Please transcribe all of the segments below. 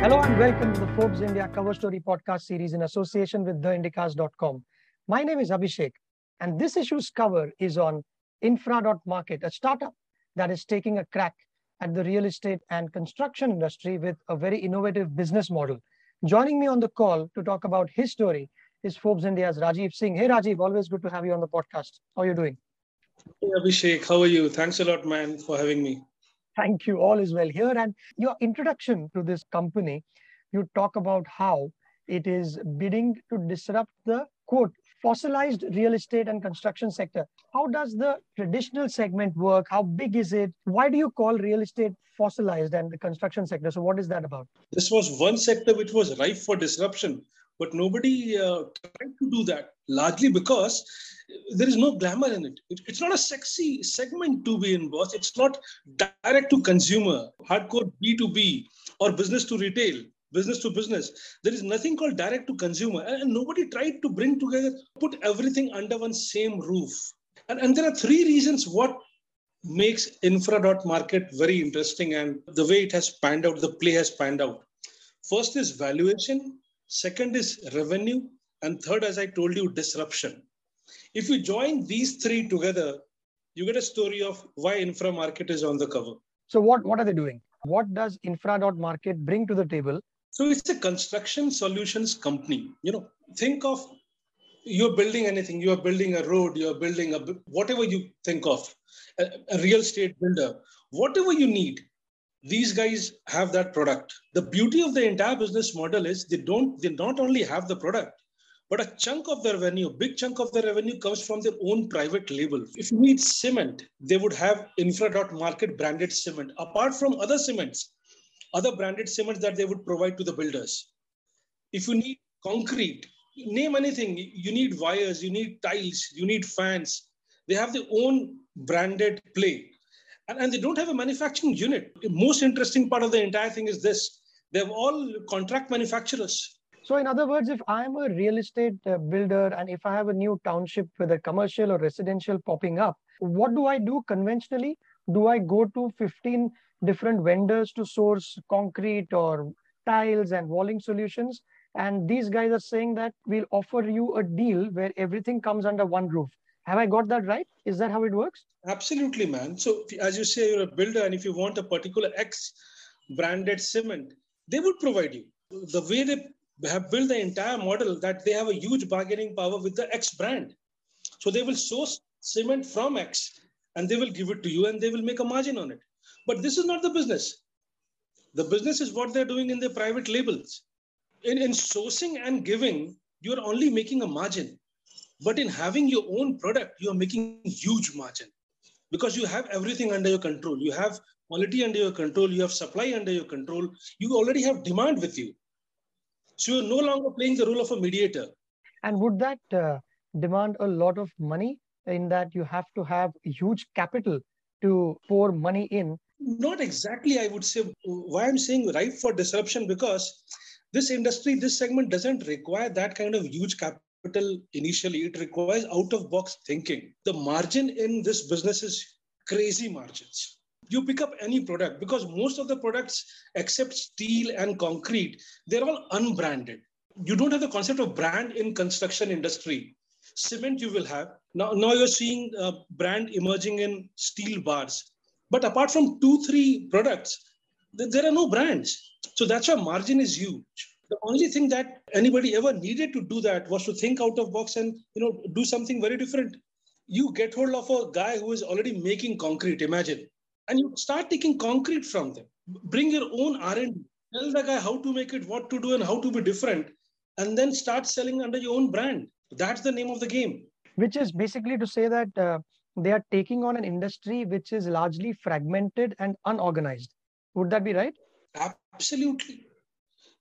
Hello and welcome to the Forbes India Cover Story podcast series in association with theindicast.com. My name is Abhishek, and this issue's cover is on Infra.market, a startup that is taking a crack at the real estate and construction industry with a very innovative business model. Joining me on the call to talk about his story is Forbes India's Rajiv Singh. Hey, Rajiv, always good to have you on the podcast. How are you doing? Hey, Abhishek, how are you? Thanks a lot, man, for having me. Thank you. All is well here. And your introduction to this company, you talk about how it is bidding to disrupt the quote fossilized real estate and construction sector. How does the traditional segment work? How big is it? Why do you call real estate fossilized and the construction sector? So, what is that about? This was one sector which was ripe for disruption, but nobody uh, tried to do that, largely because there is no glamour in it. it. It's not a sexy segment to be in, boss. It's not direct to consumer, hardcore B2B or business to retail business to business. There is nothing called direct to consumer. And nobody tried to bring together, put everything under one same roof. And, and there are three reasons what makes infra dot market very interesting and the way it has panned out, the play has panned out. First is valuation, second is revenue, and third, as I told you, disruption. If you join these three together, you get a story of why infra market is on the cover. So what, what are they doing? What does infra.market bring to the table so it's a construction solutions company. You know, think of you're building anything. You're building a road. You're building a whatever you think of, a, a real estate builder. Whatever you need, these guys have that product. The beauty of the entire business model is they don't. They not only have the product, but a chunk of their revenue, big chunk of their revenue comes from their own private label. If you need cement, they would have infra.market branded cement apart from other cements other branded cements that they would provide to the builders. If you need concrete, name anything, you need wires, you need tiles, you need fans. They have their own branded play. And, and they don't have a manufacturing unit. The most interesting part of the entire thing is this they have all contract manufacturers. So, in other words, if I'm a real estate uh, builder and if I have a new township, whether commercial or residential popping up, what do I do conventionally? Do I go to 15 different vendors to source concrete or tiles and walling solutions. And these guys are saying that we'll offer you a deal where everything comes under one roof. Have I got that right? Is that how it works? Absolutely, man. So, as you say, you're a builder, and if you want a particular X branded cement, they would provide you. The way they have built the entire model, that they have a huge bargaining power with the X brand. So, they will source cement from X and they will give it to you and they will make a margin on it. But this is not the business. The business is what they're doing in their private labels. In, in sourcing and giving, you're only making a margin. But in having your own product, you're making huge margin because you have everything under your control. You have quality under your control. You have supply under your control. You already have demand with you. So you're no longer playing the role of a mediator. And would that uh, demand a lot of money in that you have to have huge capital to pour money in not exactly, I would say. Why I'm saying ripe for disruption because this industry, this segment doesn't require that kind of huge capital initially. It requires out of box thinking. The margin in this business is crazy margins. You pick up any product because most of the products, except steel and concrete, they're all unbranded. You don't have the concept of brand in construction industry. Cement you will have. Now, now you're seeing a brand emerging in steel bars but apart from two, three products, there are no brands. So that's why margin is huge. The only thing that anybody ever needed to do that was to think out of box and you know do something very different. You get hold of a guy who is already making concrete, imagine, and you start taking concrete from them. Bring your own R&D. Tell the guy how to make it, what to do, and how to be different, and then start selling under your own brand. That's the name of the game. Which is basically to say that uh, they are taking on an industry which is largely fragmented and unorganized. Would that be right? Absolutely.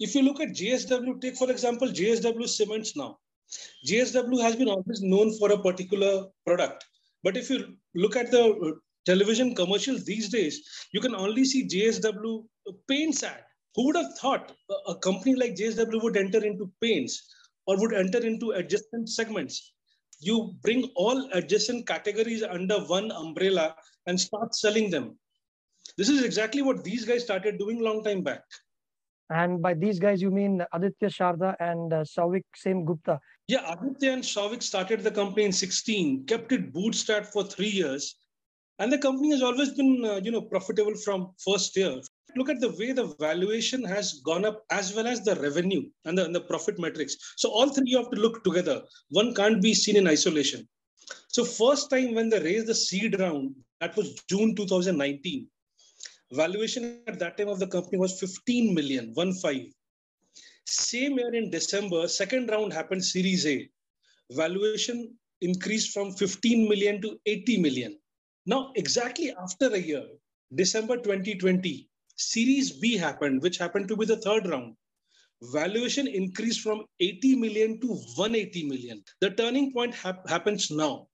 If you look at JSW, take for example JSW Cements now. JSW has been always known for a particular product. But if you look at the uh, television commercials these days, you can only see JSW paints ad. Who would have thought a company like JSW would enter into paints or would enter into adjacent segments? you bring all adjacent categories under one umbrella and start selling them. This is exactly what these guys started doing long time back. And by these guys, you mean Aditya Sharda and uh, Souvik Sengupta. Yeah, Aditya and Souvik started the company in 16, kept it bootstrapped for three years. And the company has always been, uh, you know, profitable from first year. Look at the way the valuation has gone up as well as the revenue and the, and the profit metrics. So all three you have to look together. One can't be seen in isolation. So first time when they raised the seed round, that was June 2019 Valuation at that time of the company was 15 million, one five. Same year in December, second round happened, Series A. Valuation increased from 15 million to 80 million. Now, exactly after a year, December 2020, Series B happened, which happened to be the third round. Valuation increased from 80 million to 180 million. The turning point ha- happens now.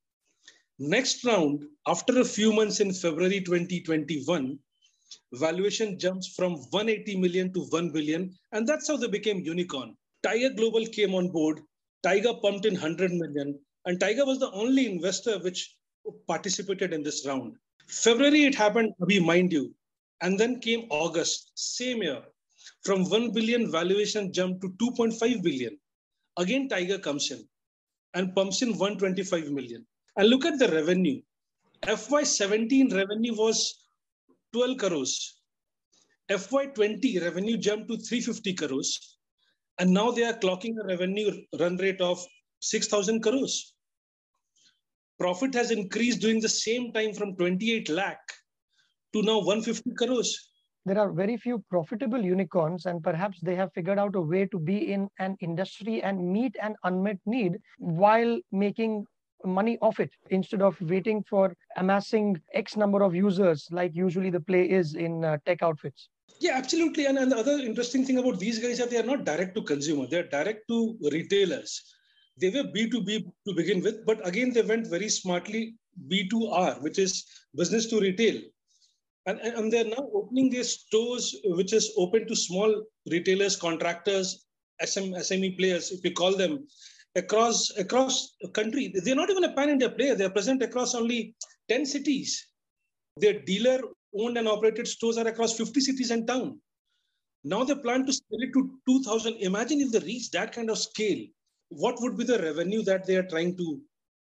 Next round, after a few months in February 2021, valuation jumps from 180 million to 1 billion. And that's how they became unicorn. Tiger Global came on board. Tiger pumped in 100 million. And Tiger was the only investor which participated in this round. February, it happened, we mind you. And then came August, same year. From 1 billion valuation jumped to 2.5 billion. Again, Tiger comes in and pumps in 125 million. And look at the revenue. FY17 revenue was 12 crores. FY20 revenue jumped to 350 crores. And now they are clocking a revenue run rate of 6,000 crores. Profit has increased during the same time from 28 lakh to now 150 crores. There are very few profitable unicorns, and perhaps they have figured out a way to be in an industry and meet an unmet need while making money off it instead of waiting for amassing X number of users, like usually the play is in uh, tech outfits. Yeah, absolutely. And, and the other interesting thing about these guys are they are not direct to consumer, they're direct to retailers. They were B2B to begin with, but again, they went very smartly B2R, which is business to retail. And, and they're now opening their stores, which is open to small retailers, contractors, SM, SME players, if you call them, across across the country. They're not even a pan-India player. They're present across only 10 cities. Their dealer-owned and operated stores are across 50 cities and town. Now they plan to scale it to 2,000. Imagine if they reach that kind of scale. What would be the revenue that they are trying to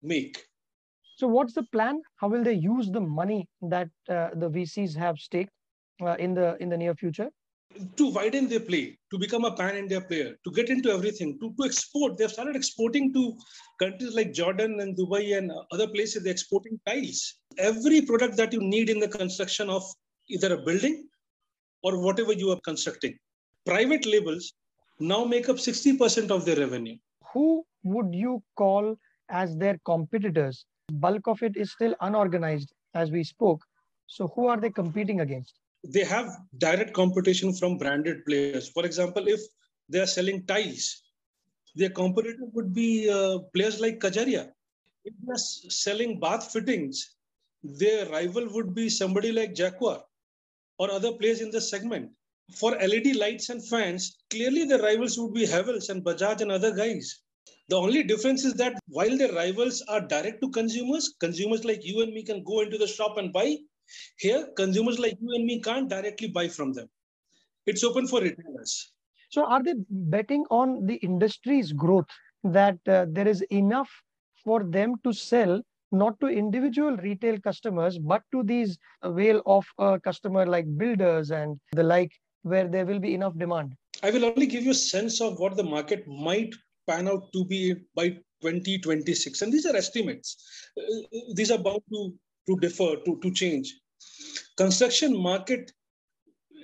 make? So, what's the plan? How will they use the money that uh, the VCs have staked uh, in the in the near future? to widen their play, to become a pan-India player, to get into everything, to, to export. They've started exporting to countries like Jordan and Dubai and other places. They're exporting tiles. Every product that you need in the construction of either a building or whatever you are constructing. Private labels now make up 60% of their revenue. Who would you call as their competitors? Bulk of it is still unorganized as we spoke. So who are they competing against? they have direct competition from branded players. For example, if they are selling tiles, their competitor would be uh, players like Kajaria. If they are selling bath fittings, their rival would be somebody like Jaquar or other players in the segment. For LED lights and fans, clearly the rivals would be Havells and Bajaj and other guys. The only difference is that while the rivals are direct to consumers, consumers like you and me can go into the shop and buy, here, consumers like you and me can't directly buy from them. It's open for retailers. So, are they betting on the industry's growth that uh, there is enough for them to sell not to individual retail customers, but to these whale of a customer like builders and the like, where there will be enough demand? I will only give you a sense of what the market might pan out to be by 2026. And these are estimates. Uh, these are bound to, to differ, to, to change construction market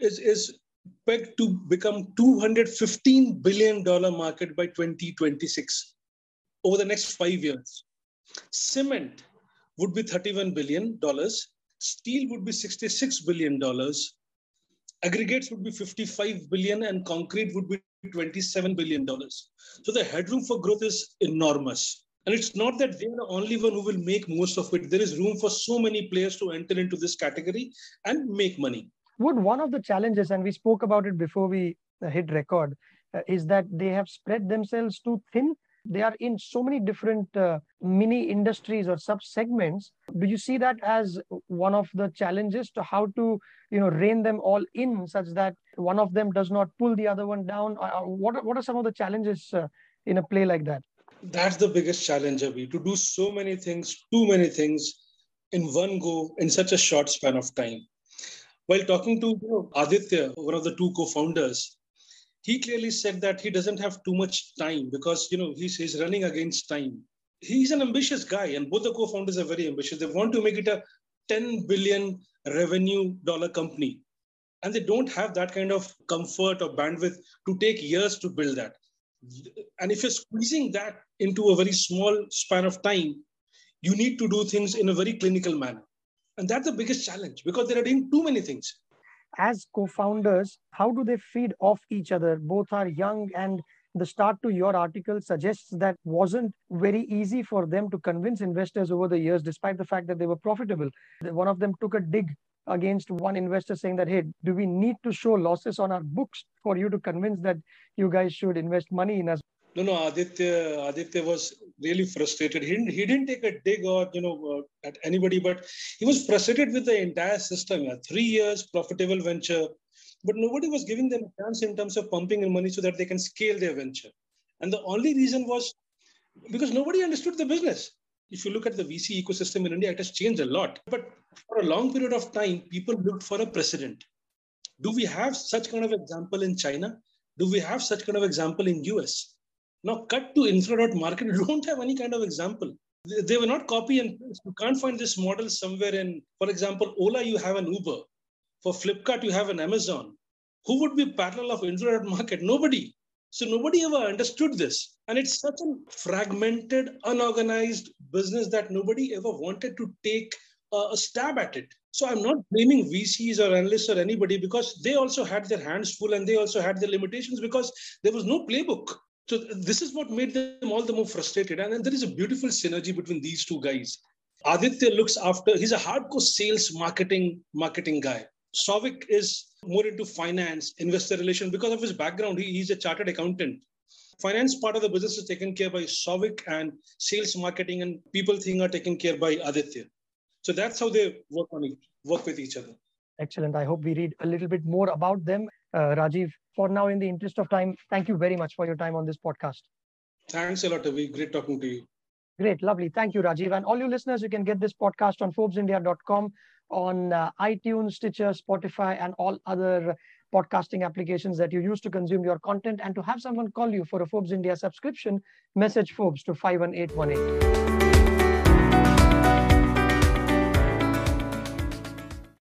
is, is pegged to become $215 billion market by 2026 over the next five years. Cement would be $31 billion. Steel would be $66 billion. Aggregates would be 55 billion and concrete would be 27 billion dollars. So the headroom for growth is enormous. And it's not that they're the only one who will make most of it. There is room for so many players to enter into this category and make money. Would one of the challenges, and we spoke about it before we hit record, uh, is that they have spread themselves too thin they are in so many different uh, mini industries or sub segments. Do you see that as one of the challenges to how to you know rein them all in such that one of them does not pull the other one down? Uh, what, what are some of the challenges uh, in a play like that? That's the biggest challenge Abhi, to do so many things too many things in one go in such a short span of time. While talking to you know, aditya one of the two co-founders he clearly said that he doesn't have too much time because you know he's, he's running against time. He's an ambitious guy and both the co-founders are very ambitious. They want to make it a 10 billion revenue dollar company. And they don't have that kind of comfort or bandwidth to take years to build that. And if you're squeezing that into a very small span of time you need to do things in a very clinical manner. And that's the biggest challenge because they are doing too many things as co-founders how do they feed off each other? Both are young and the start to your article suggests that wasn't very easy for them to convince investors over the years despite the fact that they were profitable. One of them took a dig against one investor saying that hey do we need to show losses on our books for you to convince that you guys should invest money in us no no aditya aditya was really frustrated he didn't, he didn't take a dig or you know uh, at anybody but he was frustrated with the entire system yeah. three years profitable venture but nobody was giving them a chance in terms of pumping in money so that they can scale their venture and the only reason was because nobody understood the business if you look at the VC ecosystem in India, it has changed a lot. But for a long period of time, people looked for a precedent. Do we have such kind of example in China? Do we have such kind of example in US? Now, cut to infra market, you don't have any kind of example. They were not copy and. You can't find this model somewhere in, for example, Ola, you have an Uber. For Flipkart, you have an Amazon. Who would be parallel of infra market? Nobody. So nobody ever understood this. And it's such a fragmented, unorganized business that nobody ever wanted to take a stab at it. So I'm not blaming VCs or analysts or anybody because they also had their hands full and they also had their limitations because there was no playbook. So this is what made them all the more frustrated. And, and there is a beautiful synergy between these two guys. Aditya looks after, he's a hardcore sales marketing marketing guy. Souvik is more into finance, investor relation because of his background. He, he's a chartered accountant. Finance part of the business is taken care by Souvik and sales marketing and people thing are taken care by Aditya. So that's how they work on it, work with each other. Excellent. I hope we read a little bit more about them. Uh, Rajiv, for now, in the interest of time, thank you very much for your time on this podcast. Thanks a lot, Avi. Great talking to you. Great, lovely. Thank you, Rajiv. And all you listeners, you can get this podcast on ForbesIndia.com on uh, iTunes, Stitcher, Spotify, and all other podcasting applications that you use to consume your content. And to have someone call you for a Forbes India subscription, message Forbes to 51818.